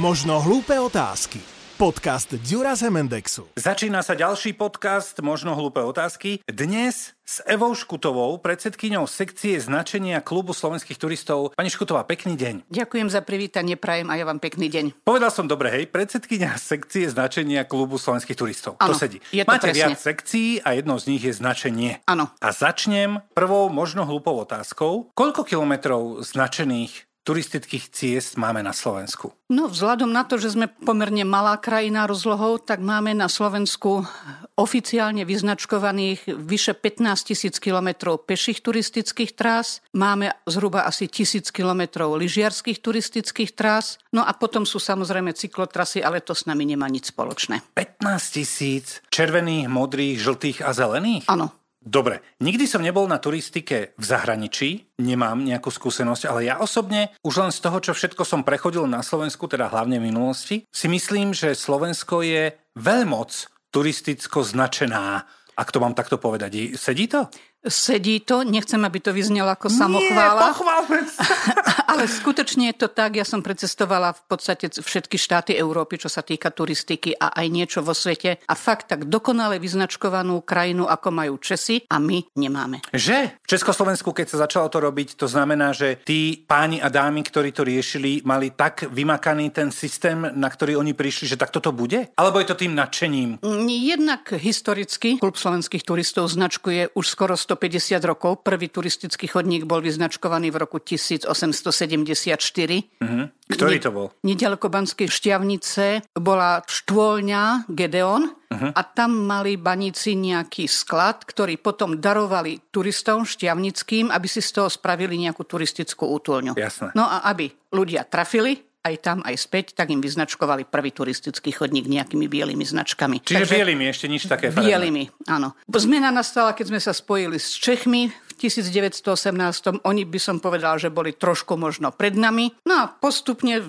Možno hlúpe otázky. Podcast Dura Zemendexu. Začína sa ďalší podcast Možno hlúpe otázky. Dnes s Evou Škutovou, predsedkyňou sekcie značenia klubu slovenských turistov. Pani Škutová, pekný deň. Ďakujem za privítanie, prajem a ja vám pekný deň. Povedal som dobre, hej, predsedkyňa sekcie značenia klubu slovenských turistov. Áno, to sedí. je to Máte presne. viac sekcií a jednou z nich je značenie. Áno. A začnem prvou možno hlúpou otázkou. Koľko kilometrov značených turistických ciest máme na Slovensku? No vzhľadom na to, že sme pomerne malá krajina rozlohou, tak máme na Slovensku oficiálne vyznačkovaných vyše 15 tisíc kilometrov peších turistických trás, máme zhruba asi tisíc kilometrov lyžiarských turistických trás, no a potom sú samozrejme cyklotrasy, ale to s nami nemá nič spoločné. 15 tisíc červených, modrých, žltých a zelených? Áno, Dobre, nikdy som nebol na turistike v zahraničí, nemám nejakú skúsenosť, ale ja osobne, už len z toho, čo všetko som prechodil na Slovensku, teda hlavne v minulosti, si myslím, že Slovensko je veľmoc turisticko značená, ak to mám takto povedať. Sedí to? Sedí to, nechcem, aby to vyznelo ako samochvála. Nie, pochválme sa. Ale skutočne je to tak, ja som precestovala v podstate všetky štáty Európy, čo sa týka turistiky a aj niečo vo svete. A fakt tak dokonale vyznačkovanú krajinu, ako majú Česi a my nemáme. Že? V Československu, keď sa začalo to robiť, to znamená, že tí páni a dámy, ktorí to riešili, mali tak vymakaný ten systém, na ktorý oni prišli, že takto to bude? Alebo je to tým nadšením? Jednak historicky klub slovenských turistov značkuje už skoro 150 rokov. Prvý turistický chodník bol vyznačkovaný v roku 1874. Mhm. Ktorý to bol? Nedaleko Banskej šťavnice bola štôlňa Gedeon Mhm. a tam mali baníci nejaký sklad, ktorý potom darovali turistom šťavnickým, aby si z toho spravili nejakú turistickú útulňu. Jasné. No a aby ľudia trafili, aj tam, aj späť, tak im vyznačkovali prvý turistický chodník nejakými bielými značkami. Čiže bielými, ešte nič také farebné. Bielými, áno. Zmena nastala, keď sme sa spojili s Čechmi v 1918. Oni by som povedal, že boli trošku možno pred nami. No a postupne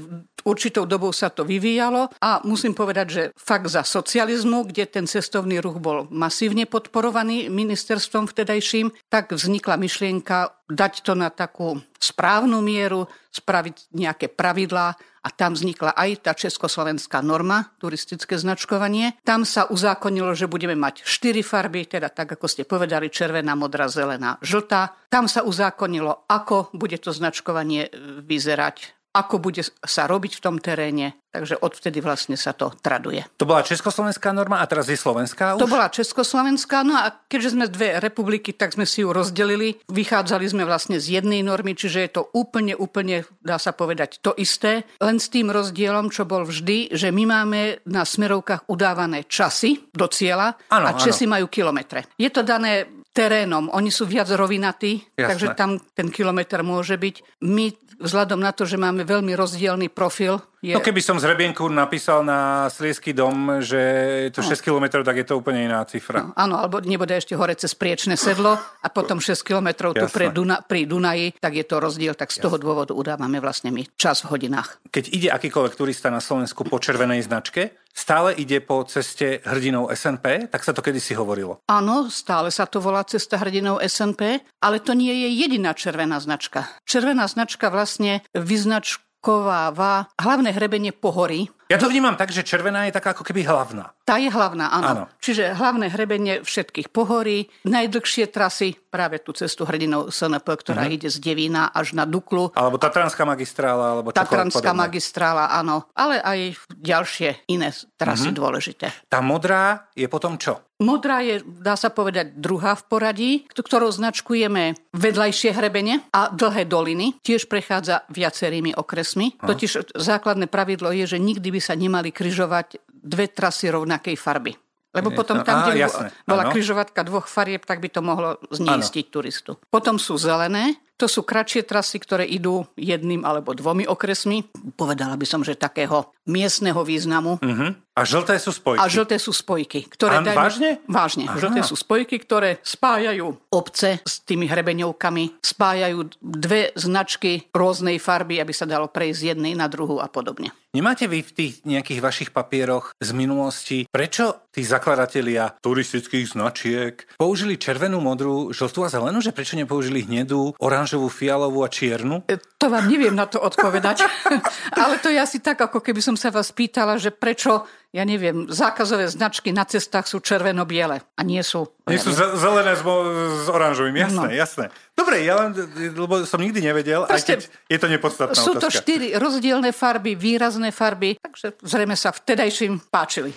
určitou dobou sa to vyvíjalo a musím povedať, že fakt za socializmu, kde ten cestovný ruch bol masívne podporovaný ministerstvom vtedajším, tak vznikla myšlienka dať to na takú správnu mieru, spraviť nejaké pravidlá a tam vznikla aj tá československá norma, turistické značkovanie. Tam sa uzákonilo, že budeme mať štyri farby, teda tak, ako ste povedali, červená, modrá, zelená, žltá. Tam sa uzákonilo, ako bude to značkovanie e, vyzerať ako bude sa robiť v tom teréne. Takže odvtedy vlastne sa to traduje. To bola československá norma a teraz je slovenská už? To bola Československá, no a keďže sme dve republiky, tak sme si ju rozdelili. Vychádzali sme vlastne z jednej normy, čiže je to úplne, úplne, dá sa povedať, to isté. Len s tým rozdielom, čo bol vždy, že my máme na smerovkách udávané časy do cieľa Áno, a Česi majú kilometre. Je to dané terénom. Oni sú viac rovinatí, Jasné. takže tam ten kilometr môže byť. My vzhľadom na to, že máme veľmi rozdielný profil, je... No keby som z Hrebienku napísal na Sliesky dom, že je to 6 km, tak je to úplne iná cifra. No, áno, alebo nebude ešte hore cez Priečné sedlo a potom 6 kilometrov tu Jasné. pre Duna, pri Dunaji, tak je to rozdiel, tak z toho dôvodu udávame vlastne my čas v hodinách. Keď ide akýkoľvek turista na Slovensku po červenej značke, stále ide po ceste hrdinou SNP, tak sa to kedysi hovorilo. Áno, stále sa to volá cesta hrdinou SNP, ale to nie je jediná červená značka. Červená značka vlastne vyznačkováva hlavné hrebenie pohorí. Ja to vnímam tak, že červená je taká ako keby hlavná. Tá je hlavná, áno. Áno. Čiže hlavné hrebenie všetkých pohorí, najdlhšie trasy, práve tú cestu hrdinou SNP, ktorá Mhm. ide z Devína až na Duklu. Alebo Tatranská magistrála, alebo Tatranská magistrála, áno. Ale aj ďalšie iné trasy Mhm. dôležité. Tá modrá je potom čo? Modrá je, dá sa povedať, druhá v poradí, ktorou značkujeme vedľajšie hrebene a dlhé doliny. Tiež prechádza viacerými okresmi. Totiž základné pravidlo je, že nikdy by sa nemali kryžovať dve trasy rovnakej farby. Lebo potom to- tam, á, kde bola áno. kryžovatka dvoch farieb, tak by to mohlo zneistiť turistu. Potom sú zelené, to sú kratšie trasy, ktoré idú jedným alebo dvomi okresmi. Povedala by som, že takého miestneho významu. Uh-huh. A žlté sú spojky. A žlté sú spojky. Ktoré A vážne? Vážne. Aha. Žlté sú spojky, ktoré spájajú obce s tými hrebeňovkami, spájajú dve značky rôznej farby, aby sa dalo prejsť z jednej na druhú a podobne. Nemáte vy v tých nejakých vašich papieroch z minulosti, prečo tí zakladatelia turistických značiek použili červenú, modrú, žltú a zelenú, že prečo nepoužili hnedú, oranžovú oranžovú, fialovú a čiernu? E, to vám neviem na to odpovedať. Ale to je asi tak, ako keby som sa vás pýtala, že prečo, ja neviem, zákazové značky na cestách sú červeno-biele a nie sú... Nie sú zelené s, s oranžovým, jasné, no. jasné. Dobre, ja len, lebo som nikdy nevedel, Proste, aj keď je to nepodstatná Sú otázka. to štyri rozdielne farby, výrazné farby, takže zrejme sa vtedajším páčili.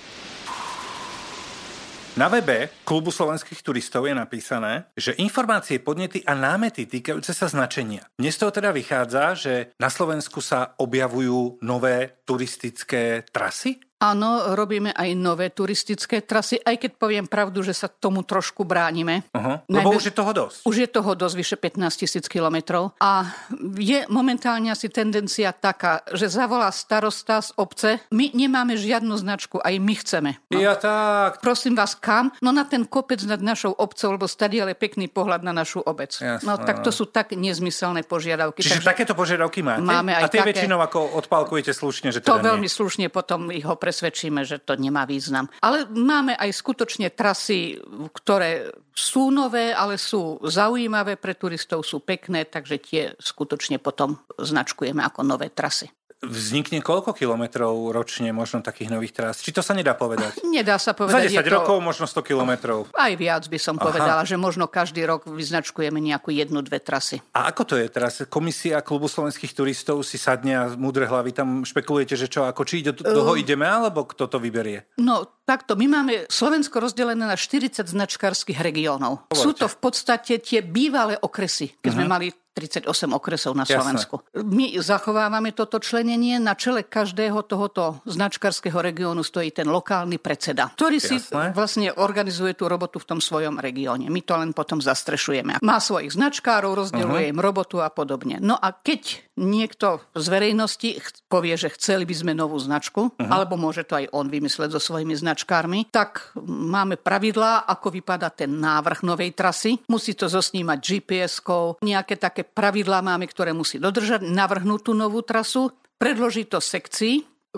Na webe Klubu slovenských turistov je napísané, že informácie, podnety a námety týkajúce sa značenia. Dnes toho teda vychádza, že na Slovensku sa objavujú nové turistické trasy? Áno, robíme aj nové turistické trasy, aj keď poviem pravdu, že sa tomu trošku bránime. Uh-huh. Lebo Najmä, už je toho dosť. Už je toho dosť, vyše 15 tisíc kilometrov. A je momentálne asi tendencia taká, že zavolá starosta z obce, my nemáme žiadnu značku, aj my chceme. No. Ja tak. Prosím vás, kam? No na ten kopec nad našou obcov, lebo stadiaľ je pekný pohľad na našu obec. Jasne. No tak to sú tak nezmyselné požiadavky. Čiže takže takéto požiadavky máte? Máme aj A tie také... väčšinou ako odpálkujete slušne, že teda To nie. veľmi slušne potom ich ho pres presvedčíme, že to nemá význam. Ale máme aj skutočne trasy, ktoré sú nové, ale sú zaujímavé pre turistov, sú pekné, takže tie skutočne potom značkujeme ako nové trasy. Vznikne koľko kilometrov ročne možno takých nových trás? Či to sa nedá povedať? Nedá sa povedať. Za 10 to... rokov možno 100 kilometrov. Aj viac by som Aha. povedala, že možno každý rok vyznačkujeme nejakú jednu, dve trasy. A ako to je teraz? Komisia klubu slovenských turistov si sadne a múdre hlavy tam špekulujete, že čo, ako či do toho uh, ideme, alebo kto to vyberie? No, takto. My máme Slovensko rozdelené na 40 značkárskych regiónov. Sú to v podstate tie bývalé okresy, keď uh-huh. sme mhm. mali 38 okresov na Slovensku. Jasné. My zachovávame toto členenie. Na čele každého tohoto značkarského regiónu stojí ten lokálny predseda, ktorý Jasné. si vlastne organizuje tú robotu v tom svojom regióne. My to len potom zastrešujeme. Má svojich značkárov, rozdeľuje uh-huh. im robotu a podobne. No a keď niekto z verejnosti povie, že chceli by sme novú značku, uh-huh. alebo môže to aj on vymysleť so svojimi značkármi, tak máme pravidlá, ako vypadá ten návrh novej trasy. Musí to zosnímať GPS-kou, nejaké také pravidlá máme, ktoré musí dodržať, navrhnúť tú novú trasu, predložiť to sekcii,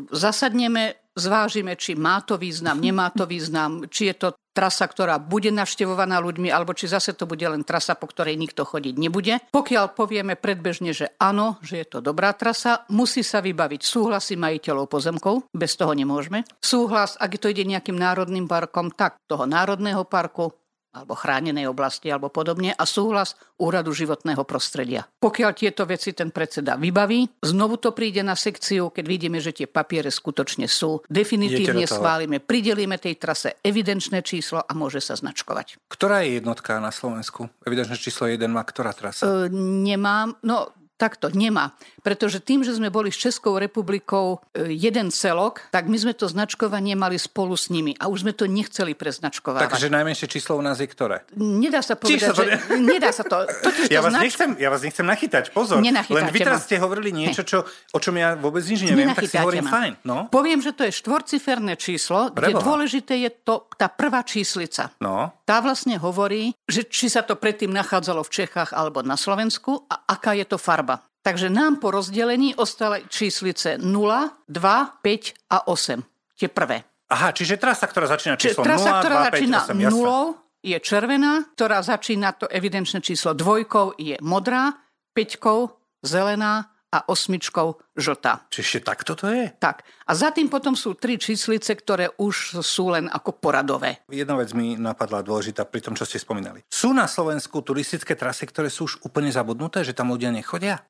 zasadneme, zvážime, či má to význam, nemá to význam, či je to trasa, ktorá bude navštevovaná ľuďmi, alebo či zase to bude len trasa, po ktorej nikto chodiť nebude. Pokiaľ povieme predbežne, že áno, že je to dobrá trasa, musí sa vybaviť súhlasy majiteľov pozemkov, bez toho nemôžeme. Súhlas, ak to ide nejakým národným parkom, tak toho národného parku, alebo chránenej oblasti alebo podobne a súhlas Úradu životného prostredia. Pokiaľ tieto veci ten predseda vybaví, znovu to príde na sekciu, keď vidíme, že tie papiere skutočne sú, definitívne schválime, pridelíme tej trase evidenčné číslo a môže sa značkovať. Ktorá je jednotka na Slovensku? Evidenčné číslo 1 má ktorá trasa? E, nemám, no Takto nemá. Pretože tým, že sme boli s Českou republikou e, jeden celok, tak my sme to značkovanie mali spolu s nimi a už sme to nechceli preznačkovať. Takže najmenšie číslo u nás je ktoré? Nedá sa povedať, to... že... Nedá sa to. ja, to vás znač... nechcem, ja vás nechcem nachytať, pozor. Len vy teraz ste hovorili niečo, čo, o čom ja vôbec nič neviem, tak si hovorím ma. fajn. No? Poviem, že to je štvorciferné číslo, Preboha. kde dôležité je to, tá prvá číslica. No. Tá vlastne hovorí, že či sa to predtým nachádzalo v Čechách alebo na Slovensku a aká je to farba. Takže nám po rozdelení ostali číslice 0, 2, 5 a 8. Tie prvé. Aha, čiže trasa, ktorá začína číslom trasa, 0, ktorá 2, začína 5, 8, 0, je červená, ktorá začína to evidenčné číslo dvojkou je modrá, peťkou zelená a osmičkou žltá. Čiže takto to je? Tak. A za tým potom sú tri číslice, ktoré už sú len ako poradové. Jedna vec mi napadla dôležitá pri tom, čo ste spomínali. Sú na Slovensku turistické trasy, ktoré sú už úplne zabudnuté, že tam ľudia nechodia?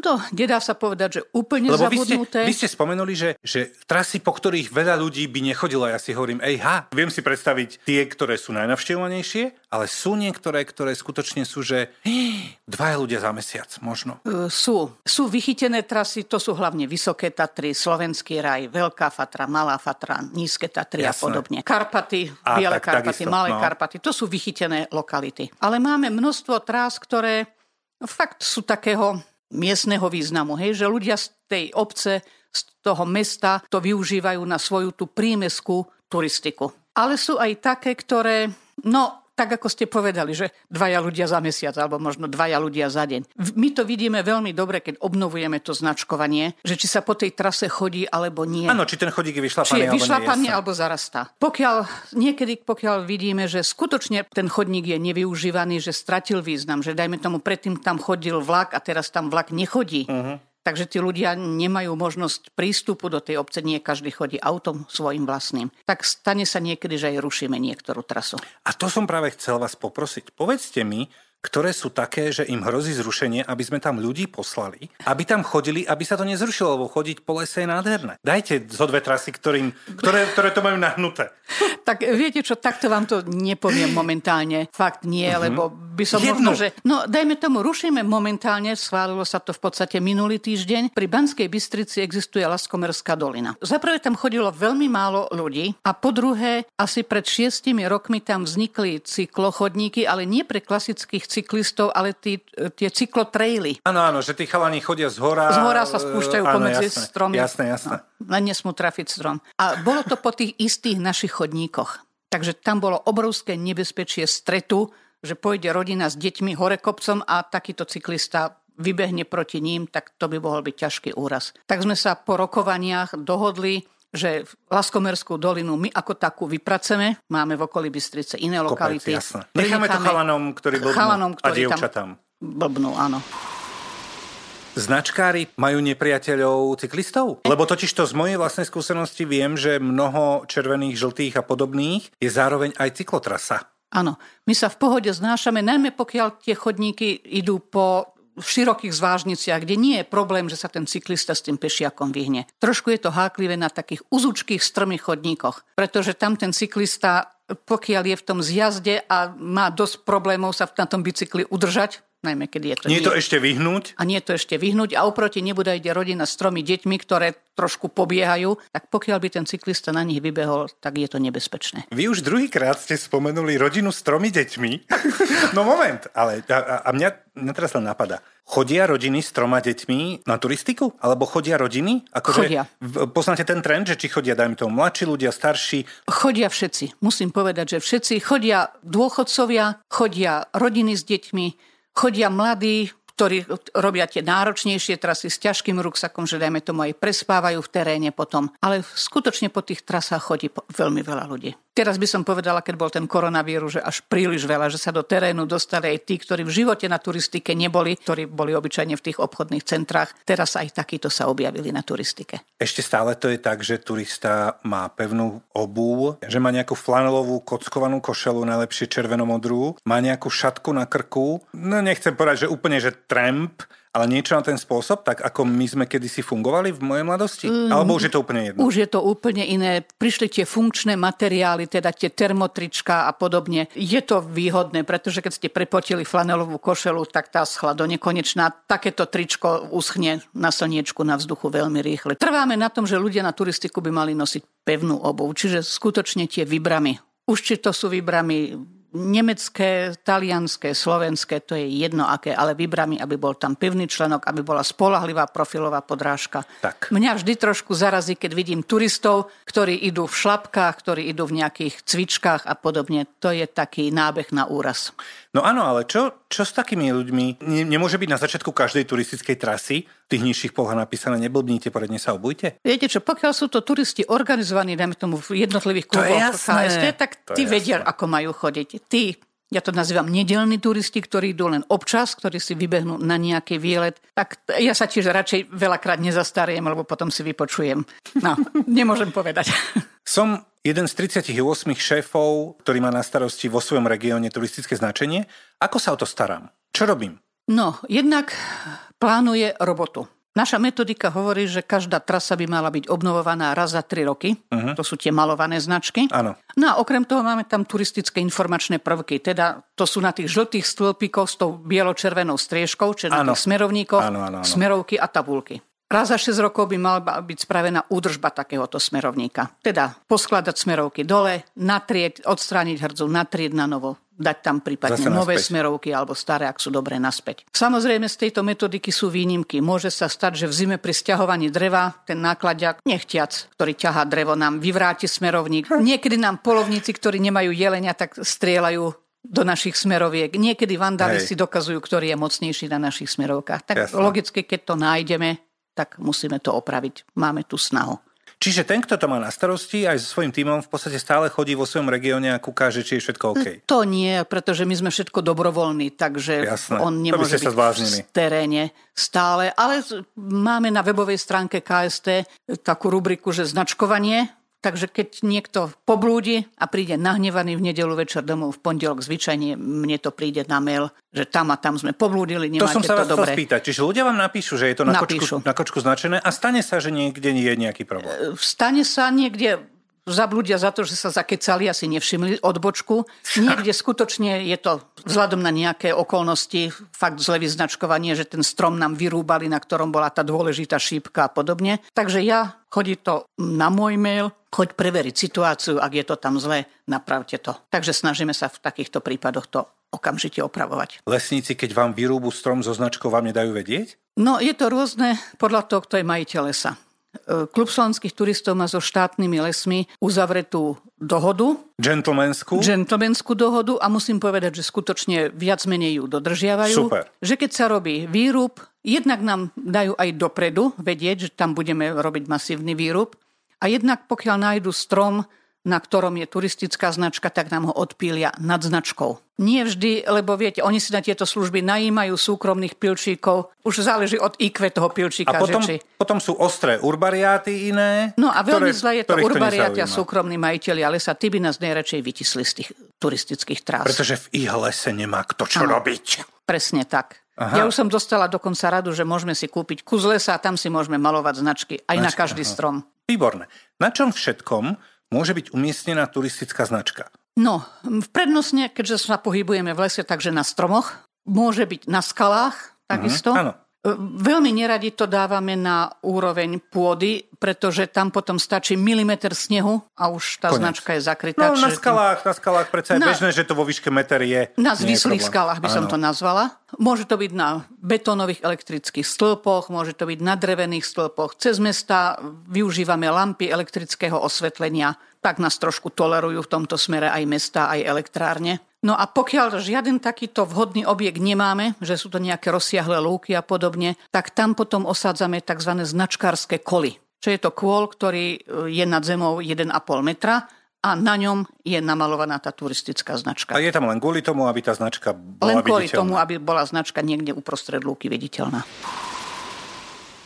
To nedá sa povedať, že úplne Lebo zabudnuté. Vy ste, vy ste spomenuli, že, že trasy, po ktorých veľa ľudí by nechodilo, ja si hovorím, ej ha, viem si predstaviť tie, ktoré sú najnavštevovanejšie, ale sú niektoré, ktoré skutočne sú, že dvaja ľudia za mesiac možno. Uh, sú. Sú vychytené trasy, to sú hlavne Vysoké Tatry, Slovenský raj, Veľká Fatra, Malá Fatra, Nízke Tatry Jasné. a podobne. Karpaty, a, Biele tak, Karpaty, takisto, Malé no. Karpaty, to sú vychytené lokality. Ale máme množstvo trás, ktoré fakt sú takého miestneho významu, hej, že ľudia z tej obce, z toho mesta to využívajú na svoju tú prímeskú turistiku. Ale sú aj také, ktoré, no tak ako ste povedali, že dvaja ľudia za mesiac, alebo možno dvaja ľudia za deň. My to vidíme veľmi dobre, keď obnovujeme to značkovanie, že či sa po tej trase chodí alebo nie. Áno, či ten chodík je vyšlapaný, či je alebo vyšlapaný nie, alebo zarastá. Pokiaľ, niekedy, pokiaľ vidíme, že skutočne ten chodník je nevyužívaný, že stratil význam, že dajme tomu predtým tam chodil vlak a teraz tam vlak nechodí, uh-huh Takže tí ľudia nemajú možnosť prístupu do tej obce, nie každý chodí autom svojim vlastným. Tak stane sa niekedy, že aj rušíme niektorú trasu. A to som práve chcel vás poprosiť. Povedzte mi, ktoré sú také, že im hrozí zrušenie, aby sme tam ľudí poslali, aby tam chodili, aby sa to nezrušilo, lebo chodiť po lese je nádherné. Dajte zo dve trasy, ktorým, ktoré, ktoré to majú nahnuté. Tak viete čo, takto vám to nepoviem momentálne. Fakt nie, uh-huh. lebo by som Jednu. možno, že... No, dajme tomu, rušíme momentálne, schválilo sa to v podstate minulý týždeň. Pri Banskej Bystrici existuje Laskomerská dolina. Zaprvé tam chodilo veľmi málo ľudí a po druhé, asi pred šiestimi rokmi tam vznikli cyklochodníky, ale nie pre klasických cyklistov, ale tí, tie cyklotraily. Áno, áno, že tí chalani chodia z hora. Z hora sa spúšťajú áno, pomedzi jasné, stromy. Jasné, jasné. No, len nesmú trafiť strom. A bolo to po tých istých našich chodníkoch. Takže tam bolo obrovské nebezpečie stretu, že pôjde rodina s deťmi hore kopcom a takýto cyklista vybehne proti ním, tak to by mohol byť ťažký úraz. Tak sme sa po rokovaniach dohodli, že Laskomerskú dolinu my ako takú vypraceme. Máme v okolí Bystrice iné Kopec, lokality. Jasné. Necháme to chalanom, ktorí blbnú chalanom, ktorí a dievčatám. Blbnú, áno. Značkári majú nepriateľov cyklistov? Lebo totiž to z mojej vlastnej skúsenosti viem, že mnoho červených, žltých a podobných je zároveň aj cyklotrasa. Áno, my sa v pohode znášame, najmä pokiaľ tie chodníky idú po širokých zvážniciach, kde nie je problém, že sa ten cyklista s tým pešiakom vyhne. Trošku je to háklivé na takých uzučkých strmých chodníkoch, pretože tam ten cyklista, pokiaľ je v tom zjazde a má dosť problémov sa na tom bicykli udržať, najmä keď je to... Nie je to ešte vyhnúť? A nie je to ešte vyhnúť a oproti nebude ide rodina s tromi deťmi, ktoré trošku pobiehajú, tak pokiaľ by ten cyklista na nich vybehol, tak je to nebezpečné. Vy už druhýkrát ste spomenuli rodinu s tromi deťmi. no moment, ale a, a mňa, mňa teraz len napadá. Chodia rodiny s troma deťmi na turistiku? Alebo chodia rodiny? Akože chodia. Poznáte ten trend, že či chodia, dajme tomu, mladší ľudia, starší? Chodia všetci. Musím povedať, že všetci chodia dôchodcovia, chodia rodiny s deťmi, chodia mladí, ktorí robia tie náročnejšie trasy s ťažkým ruksakom, že dajme tomu aj prespávajú v teréne potom. Ale skutočne po tých trasách chodí veľmi veľa ľudí. Teraz by som povedala, keď bol ten koronavírus, že až príliš veľa, že sa do terénu dostali aj tí, ktorí v živote na turistike neboli, ktorí boli obyčajne v tých obchodných centrách. Teraz aj takíto sa objavili na turistike. Ešte stále to je tak, že turista má pevnú obu, že má nejakú flanelovú kockovanú košelu, najlepšie červenomodrú, má nejakú šatku na krku. No nechcem povedať, že úplne, že tramp, ale niečo na ten spôsob, tak ako my sme kedysi fungovali v mojej mladosti? Mm, Alebo už je to úplne jedno? Už je to úplne iné. Prišli tie funkčné materiály, teda tie termotrička a podobne. Je to výhodné, pretože keď ste prepotili flanelovú košelu, tak tá schla do nekonečná. Takéto tričko uschne na slniečku, na vzduchu veľmi rýchle. Trváme na tom, že ľudia na turistiku by mali nosiť pevnú obuv, čiže skutočne tie vybramy. Už či to sú vybramy nemecké, talianské, slovenské, to je jedno aké, ale vybrami, aby bol tam pevný členok, aby bola spolahlivá profilová podrážka. Tak. Mňa vždy trošku zarazí, keď vidím turistov, ktorí idú v šlapkách, ktorí idú v nejakých cvičkách a podobne. To je taký nábeh na úraz. No áno, ale čo, čo s takými ľuďmi? Nemôže byť na začiatku každej turistickej trasy v tých nižších polhách napísané neblbnite, poradne sa obujte? Viete čo, pokiaľ sú to turisti organizovaní, dajme tomu v jednotlivých kluboch KST, tak tí vedia, ako majú chodiť. Tí ja to nazývam nedelní turisti, ktorí idú len občas, ktorí si vybehnú na nejaký výlet. Tak ja sa tiež radšej veľakrát nezastariem, lebo potom si vypočujem. No, nemôžem povedať. Som jeden z 38 šéfov, ktorý má na starosti vo svojom regióne turistické značenie. Ako sa o to starám? Čo robím? No, jednak plánuje robotu. Naša metodika hovorí, že každá trasa by mala byť obnovovaná raz za tri roky. Uh-huh. To sú tie malované značky. Áno. No a okrem toho máme tam turistické informačné prvky. Teda to sú na tých žltých stĺpikoch s tou bielo-červenou striežkou, čiže na tých smerovníkoch, áno, áno, áno. smerovky a tabulky. Raz za 6 rokov by mala byť spravená údržba takéhoto smerovníka. Teda poskladať smerovky dole, natrieť, odstrániť hrdzu, natrieť na novo, dať tam prípadne Zase nové naspäť. smerovky alebo staré, ak sú dobré naspäť. Samozrejme z tejto metodiky sú výnimky. Môže sa stať, že v zime pri stiahovaní dreva ten nákladiak nechtiac, ktorý ťahá drevo, nám vyvráti smerovník. Niekedy nám polovníci, ktorí nemajú jelenia, tak strieľajú do našich smeroviek. Niekedy vandali Hej. si dokazujú, ktorý je mocnejší na našich smerovkách. Tak Jasné. logicky, keď to nájdeme, tak musíme to opraviť. Máme tu snahu. Čiže ten, kto to má na starosti, aj so svojím tímom v podstate stále chodí vo svojom regióne a kúká, že či je všetko OK. To nie, pretože my sme všetko dobrovoľní, takže Jasné. on nemôže byť v teréne stále. Ale máme na webovej stránke KST takú rubriku, že značkovanie. Takže keď niekto poblúdi a príde nahnevaný v nedelu večer domov, v pondelok zvyčajne mne to príde na mail, že tam a tam sme poblúdili, To nemáte som sa to dobre. spýtať. Čiže ľudia vám napíšu, že je to na Napíšu. kočku, na kočku značené a stane sa, že niekde je nejaký problém. Stane sa niekde zablúdia za to, že sa zakecali, asi nevšimli odbočku. Niekde skutočne je to vzhľadom na nejaké okolnosti fakt zle vyznačkovanie, že ten strom nám vyrúbali, na ktorom bola tá dôležitá šípka a podobne. Takže ja chodí to na môj mail, choď preveriť situáciu, ak je to tam zlé, napravte to. Takže snažíme sa v takýchto prípadoch to okamžite opravovať. Lesníci, keď vám vyrúbu strom so značkou, vám nedajú vedieť? No, je to rôzne podľa toho, kto je majiteľ lesa. E, Klub slovenských turistov má so štátnymi lesmi uzavretú dohodu, Gentlemanskú? džentlmenskú dohodu a musím povedať, že skutočne viac menej ju dodržiavajú. Super. Že keď sa robí výrub, jednak nám dajú aj dopredu vedieť, že tam budeme robiť masívny výrub a jednak pokiaľ nájdu strom, na ktorom je turistická značka, tak nám ho odpília nad značkou. Nie vždy, lebo viete, oni si na tieto služby najímajú súkromných pilčíkov. Už záleží od IQ toho pilčíka. A potom, že či... potom sú ostré urbariáty iné. No a veľmi ktoré- zle je to urbariatia nezaujíma. súkromní majiteľi, ale sa ty by nás najradšej vytisli z tých turistických trás. Pretože v ich lese nemá kto čo Áno. robiť. Presne tak. Aha. Ja už som dostala dokonca radu, že môžeme si kúpiť kus lesa a tam si môžeme malovať značky aj na Značky, každý aha. strom. Výborné. Na čom všetkom môže byť umiestnená turistická značka? No, v prednostne, keďže sa pohybujeme v lese, takže na stromoch, môže byť na skalách takisto. Mhm, áno. E, Veľmi neradi to dávame na úroveň pôdy, pretože tam potom stačí milimeter snehu a už tá Koniec. značka je zakrytá. No na skalách, na skalách predsa je Na- bežné, že to vo výške meter je. Na je zvislých problém. skalách by som Áno. to nazvala. Môže to byť na betónových elektrických stĺpoch, môže to byť na drevených stĺpoch. Cez mesta využívame lampy elektrického osvetlenia. Tak nás trošku tolerujú v tomto smere aj mesta, aj elektrárne. No a pokiaľ žiaden takýto vhodný objekt nemáme, že sú to nejaké rozsiahle lúky a podobne, tak tam potom osádzame tzv. značkárske koly. Čo je to kôl, ktorý e, je nad zemou 1,5 metra a na ňom je namalovaná tá turistická značka. A je tam len kvôli tomu, aby tá značka Len bola kvôli viditeľná. tomu, aby bola značka niekde uprostred lúky viditeľná.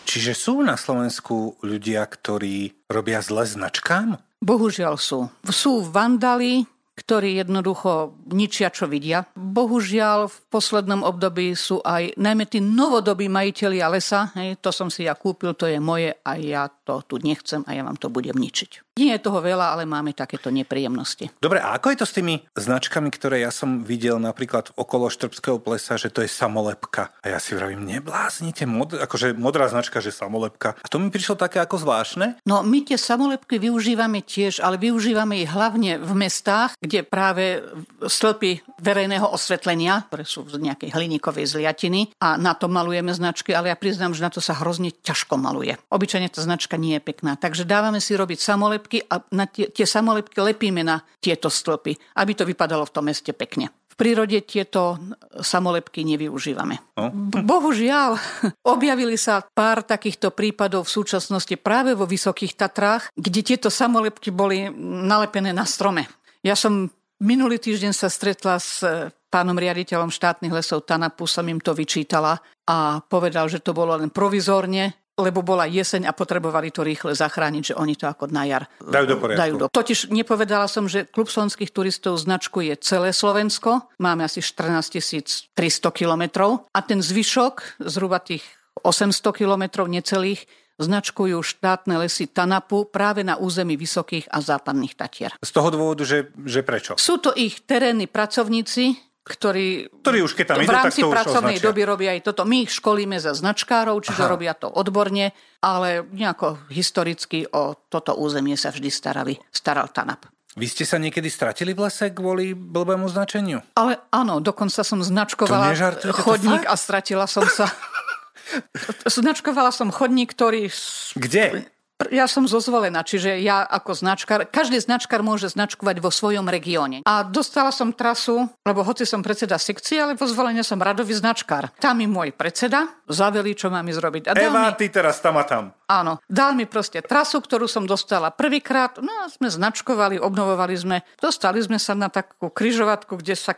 Čiže sú na Slovensku ľudia, ktorí robia zle značkám? Bohužiaľ sú. Sú vandali, ktorí jednoducho ničia, čo vidia. Bohužiaľ v poslednom období sú aj najmä tí novodobí majiteľia lesa. Hej, to som si ja kúpil, to je moje a ja to tu nechcem a ja vám to budem ničiť. Nie je toho veľa, ale máme takéto nepríjemnosti. Dobre, a ako je to s tými značkami, ktoré ja som videl napríklad okolo Štrbského plesa, že to je samolepka. A ja si vravím, nebláznite, mod, akože modrá značka, že samolepka. A to mi prišlo také ako zvláštne. No my tie samolepky využívame tiež, ale využívame ich hlavne v mestách, kde práve stĺpy verejného osvetlenia, ktoré sú z nejakej hliníkovej zliatiny a na to malujeme značky, ale ja priznám, že na to sa hrozne ťažko maluje. Obyčajne tá značka nie je pekná. Takže dávame si robiť samolepky a na tie, tie samolepky lepíme na tieto stĺpy, aby to vypadalo v tom meste pekne. V prírode tieto samolepky nevyužívame. No. Bohužiaľ, objavili sa pár takýchto prípadov v súčasnosti práve vo Vysokých Tatrách, kde tieto samolepky boli nalepené na strome. Ja som minulý týždeň sa stretla s e, pánom riaditeľom štátnych lesov Tanapu, som im to vyčítala a povedal, že to bolo len provizórne, lebo bola jeseň a potrebovali to rýchle zachrániť, že oni to ako na jar Dajú do poriadku. dajú do. Totiž nepovedala som, že klub slovenských turistov značkuje celé Slovensko. Máme asi 14 300 kilometrov a ten zvyšok, zhruba tých 800 kilometrov necelých, značkujú štátne lesy Tanapu práve na území Vysokých a Západných Tatier. Z toho dôvodu, že, že prečo? Sú to ich terénni pracovníci, ktorí Ktorí už keď tam v idú, tak rámci to už pracovnej doby robia aj toto. My ich školíme za značkárov, čiže Aha. robia to odborne, ale nejako historicky o toto územie sa vždy starali, staral TANAP. Vy ste sa niekedy stratili v lese kvôli blbému značeniu? Ale áno, dokonca som značkovala chodník a stratila som sa. Značkovala som chodník, ktorý... Kde? Ja som zozvolená, čiže ja ako značkár, každý značkár môže značkovať vo svojom regióne. A dostala som trasu, lebo hoci som predseda sekcie, ale vo zvolenia som radový značkár. Tam mi môj predseda zaveli, čo mám zrobiť. A Eva, mi... ty teraz tam a tam. Áno, dal mi proste trasu, ktorú som dostala prvýkrát, no a sme značkovali, obnovovali sme, dostali sme sa na takú kryžovatku, kde sa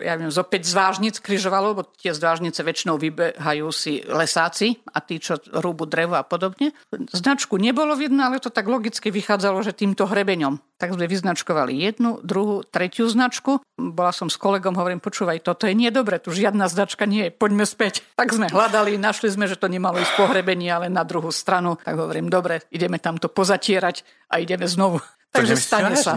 ja viem, zo 5 zvážnic križovalo, lebo tie zvážnice väčšinou vybehajú si lesáci a tí, čo rúbu drevo a podobne. Značku nebolo vidno, ale to tak logicky vychádzalo, že týmto hrebeňom. Tak sme vyznačkovali jednu, druhú, tretiu značku. Bola som s kolegom, hovorím, počúvaj, toto je nedobre, tu žiadna značka nie je, poďme späť. Tak sme hľadali, našli sme, že to nemalo ísť po hrebení, ale na druhú stranu. Tak hovorím, dobre, ideme tam to pozatierať a ideme znovu. Takže stane sa.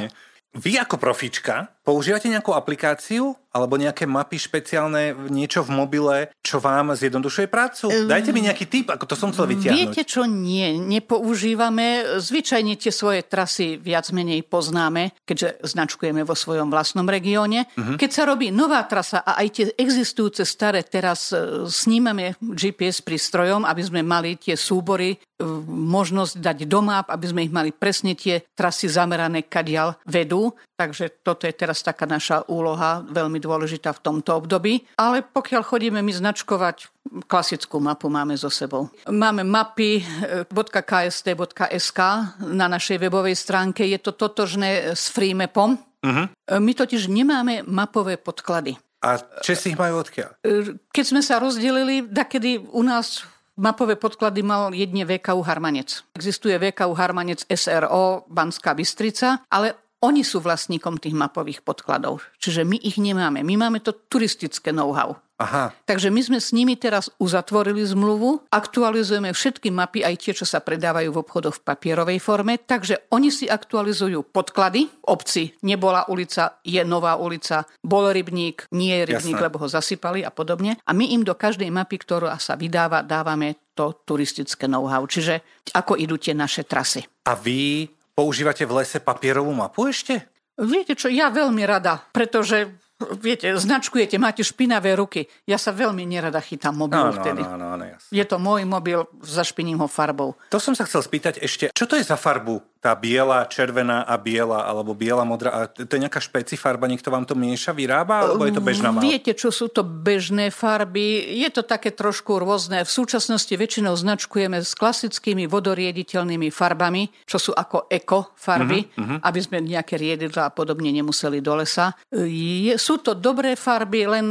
Vy ako profička používate nejakú aplikáciu alebo nejaké mapy špeciálne, niečo v mobile, čo vám zjednodušuje prácu? Dajte mi nejaký tip, ako to som chcel vytiahnuť. Viete čo, nie, nepoužívame. Zvyčajne tie svoje trasy viac menej poznáme, keďže značkujeme vo svojom vlastnom regióne. Uh-huh. Keď sa robí nová trasa a aj tie existujúce staré teraz e, snímame GPS prístrojom, aby sme mali tie súbory možnosť dať do map, aby sme ich mali presne tie trasy zamerané, kadiaľ vedú. Takže toto je teraz taká naša úloha, veľmi dôležitá v tomto období. Ale pokiaľ chodíme my značkovať, klasickú mapu máme so sebou. Máme mapy .kst.sk na našej webovej stránke. Je to totožné s FreeMapom. Uh-huh. My totiž nemáme mapové podklady. A Česi ich majú odkiaľ? Keď sme sa rozdelili, kedy u nás Mapové podklady mal jedne VKU Harmanec. Existuje VKU Harmanec SRO Banská Bystrica, ale oni sú vlastníkom tých mapových podkladov. Čiže my ich nemáme. My máme to turistické know-how. Aha. Takže my sme s nimi teraz uzatvorili zmluvu, aktualizujeme všetky mapy, aj tie, čo sa predávajú v obchodoch v papierovej forme, takže oni si aktualizujú podklady. Obci nebola ulica, je nová ulica, bol rybník, nie je rybník, Jasné. lebo ho zasypali a podobne. A my im do každej mapy, ktorá sa vydáva, dávame to turistické know-how. Čiže ako idú tie naše trasy. A vy používate v lese papierovú mapu ešte? Viete čo, ja veľmi rada, pretože Viete, značkujete, máte špinavé ruky. Ja sa veľmi nerada chytám mobil no, vtedy. No, no, no, jasne. Je to môj mobil, zašpiním ho farbou. To som sa chcel spýtať ešte, čo to je za farbu? Tá biela, červená a biela, alebo biela, modrá. A to je nejaká špecifarba, niekto vám to mieša, vyrába, alebo je to bežná mal? Viete, čo sú to bežné farby? Je to také trošku rôzne. V súčasnosti väčšinou značkujeme s klasickými vodoriediteľnými farbami, čo sú ako eko farby, uh-huh, uh-huh. aby sme nejaké riedidla a podobne nemuseli do lesa. Je, sú to dobré farby, len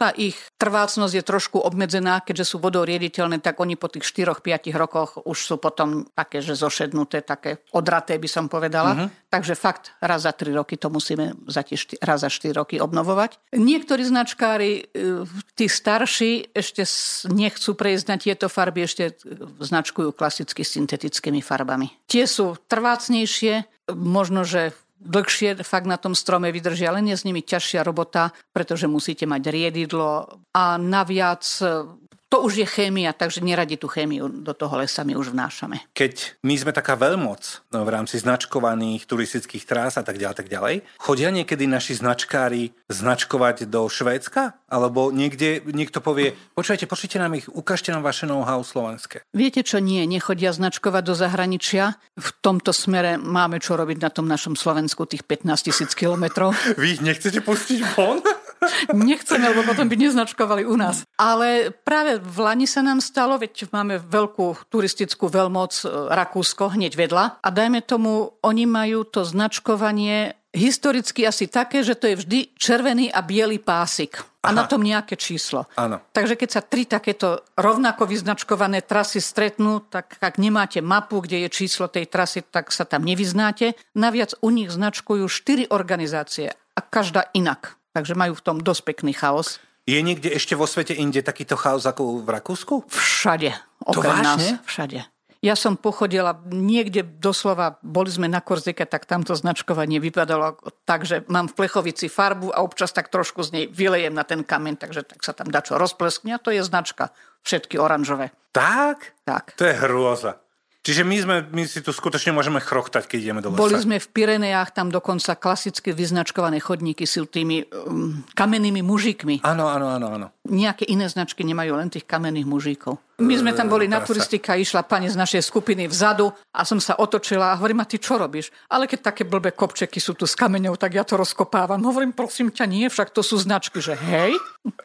tá ich trvácnosť je trošku obmedzená, keďže sú vodou riediteľné, tak oni po tých 4-5 rokoch už sú potom také, že zošednuté, také odraté by som povedala. Uh-huh. Takže fakt raz za 3 roky to musíme za tie šty- raz za 4 roky obnovovať. Niektorí značkári, e, tí starší, ešte nechcú prejsť na tieto farby, ešte značkujú klasicky syntetickými farbami. Tie sú trvácnejšie, možno, že dlhšie fakt na tom strome vydržia, len je s nimi ťažšia robota, pretože musíte mať riedidlo a naviac to už je chémia, takže neradi tú chémiu do toho lesa my už vnášame. Keď my sme taká veľmoc no, v rámci značkovaných turistických trás a tak ďalej, tak ďalej, chodia niekedy naši značkári značkovať do Švédska? Alebo niekde niekto povie, počujete, pošlite nám ich, ukážte nám vaše know-how slovenské. Viete čo, nie, nechodia značkovať do zahraničia. V tomto smere máme čo robiť na tom našom Slovensku, tých 15 tisíc kilometrov. Vy ich nechcete pustiť von? Nechceme, lebo potom by neznačkovali u nás. Ale práve v Lani sa nám stalo, veď máme veľkú turistickú veľmoc e, Rakúsko hneď vedľa a dajme tomu, oni majú to značkovanie historicky asi také, že to je vždy červený a biely pásik. A Aha. na tom nejaké číslo. Áno. Takže keď sa tri takéto rovnako vyznačkované trasy stretnú, tak ak nemáte mapu, kde je číslo tej trasy, tak sa tam nevyznáte. Naviac u nich značkujú štyri organizácie a každá inak. Takže majú v tom dosť pekný chaos. Je niekde ešte vo svete inde takýto chaos ako v Rakúsku? Všade. Okrem nás. Všade. Ja som pochodila niekde doslova, boli sme na Korzike, tak tamto značkovanie vypadalo tak, že mám v plechovici farbu a občas tak trošku z nej vylejem na ten kameň, takže tak sa tam dá čo rozpleskne a to je značka. Všetky oranžové. Tak? Tak. To je hrôza. Čiže my, sme, my si tu skutočne môžeme chrochtať, keď ideme do lesa. Boli sme v Pireneách, tam dokonca klasicky vyznačkované chodníky sú tými um, kamennými mužikmi. Áno, áno, áno, áno. Nejaké iné značky nemajú len tých kamenných mužíkov. My sme tam boli na turistika, išla pani z našej skupiny vzadu a som sa otočila a hovorím, a ty čo robíš? Ale keď také blbé kopčeky sú tu s kameňou, tak ja to rozkopávam. Hovorím, prosím ťa, nie, však to sú značky, že hej.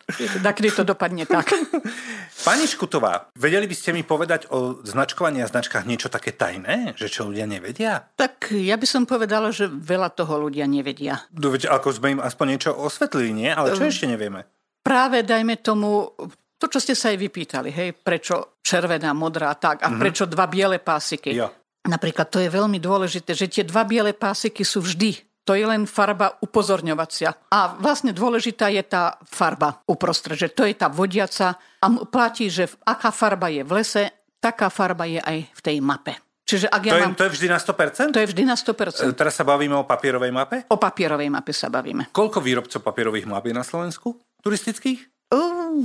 Tak kedy to dopadne tak. Pani Škutová, vedeli by ste mi povedať o značkovaní a značkách niečo také tajné, že čo ľudia nevedia? Tak ja by som povedala, že veľa toho ľudia nevedia. No, veď ako sme im aspoň niečo osvetlili, nie? Ale čo ešte nevieme? Práve dajme tomu to, čo ste sa aj vypýtali, hej, prečo červená, modrá, tak, a prečo dva biele pásiky. Jo. Napríklad to je veľmi dôležité, že tie dva biele pásiky sú vždy. To je len farba upozorňovacia. A vlastne dôležitá je tá farba uprostred, že to je tá vodiaca a platí, že aká farba je v lese, taká farba je aj v tej mape. Čiže ak ja To je, mám... to je vždy na 100%? To je vždy na E, 100%. Teraz sa bavíme o papierovej mape. O papierovej mape sa bavíme. Koľko výrobcov papierových map je na Slovensku? Turistických? Uh,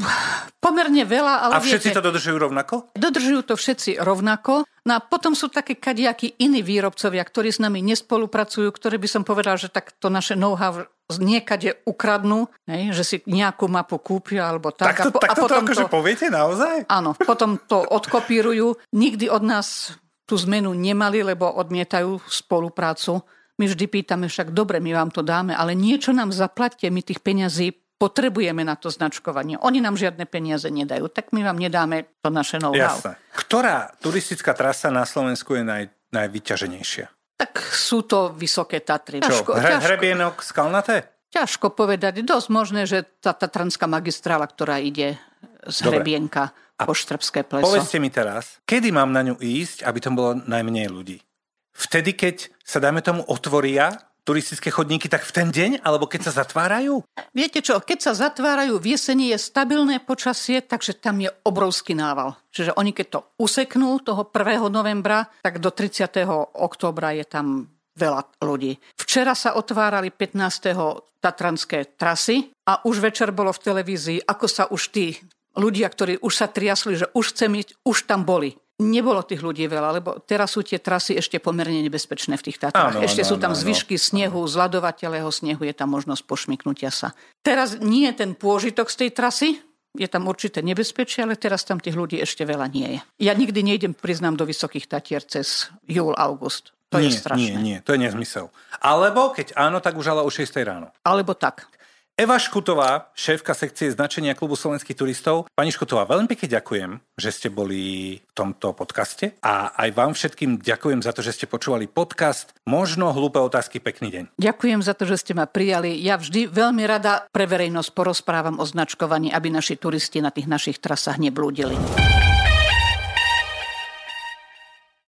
pomerne veľa, ale A všetci viete, to dodržujú rovnako? Dodržujú to všetci rovnako. No a potom sú také kadejakí iní výrobcovia, ktorí s nami nespolupracujú, ktorí by som povedal, že tak to naše know-how niekade ukradnú, hej, že si nejakú mapu kúpia alebo tak. Tak to, po- tak to, potom akože poviete naozaj? Áno, potom to odkopírujú. Nikdy od nás tú zmenu nemali, lebo odmietajú spoluprácu. My vždy pýtame však, dobre, my vám to dáme, ale niečo nám zaplatte, my tých peňazí potrebujeme na to značkovanie. Oni nám žiadne peniaze nedajú, tak my vám nedáme to naše know-how. Jasné. Ktorá turistická trasa na Slovensku je naj, najvyťaženejšia? Tak sú to vysoké Tatry. Čo? Ťažko, Hre, ťažko, hrebienok, skalnaté? ťažko povedať. Dosť možné, že tá Tatranská magistrála, ktorá ide z Dobre. Hrebienka po Štrbské pleso. Povedzte mi teraz, kedy mám na ňu ísť, aby tam bolo najmenej ľudí? Vtedy, keď sa, dáme tomu, otvoria turistické chodníky, tak v ten deň? Alebo keď sa zatvárajú? Viete čo, keď sa zatvárajú v jeseni, je stabilné počasie, takže tam je obrovský nával. Čiže oni keď to useknú toho 1. novembra, tak do 30. októbra je tam veľa ľudí. Včera sa otvárali 15. tatranské trasy a už večer bolo v televízii, ako sa už tí ľudia, ktorí už sa triasli, že už chcem ísť, už tam boli. Nebolo tých ľudí veľa, lebo teraz sú tie trasy ešte pomerne nebezpečné v tých Tatrách. Áno, ešte áno, sú tam áno, áno. zvyšky snehu, zladovateľého snehu, je tam možnosť pošmyknutia sa. Teraz nie je ten pôžitok z tej trasy, je tam určité nebezpečie, ale teraz tam tých ľudí ešte veľa nie je. Ja nikdy nejdem, priznám, do Vysokých Tatier cez júl, august. To nie, je strašné. nie, nie, to je nezmysel. Alebo keď áno, tak už ale o 6 ráno. Alebo tak. Eva Škutová, šéfka sekcie značenia klubu slovenských turistov. Pani Škutová, veľmi pekne ďakujem, že ste boli v tomto podcaste a aj vám všetkým ďakujem za to, že ste počúvali podcast Možno hlúpe otázky. Pekný deň. Ďakujem za to, že ste ma prijali. Ja vždy veľmi rada pre verejnosť porozprávam o značkovaní, aby naši turisti na tých našich trasách neblúdili.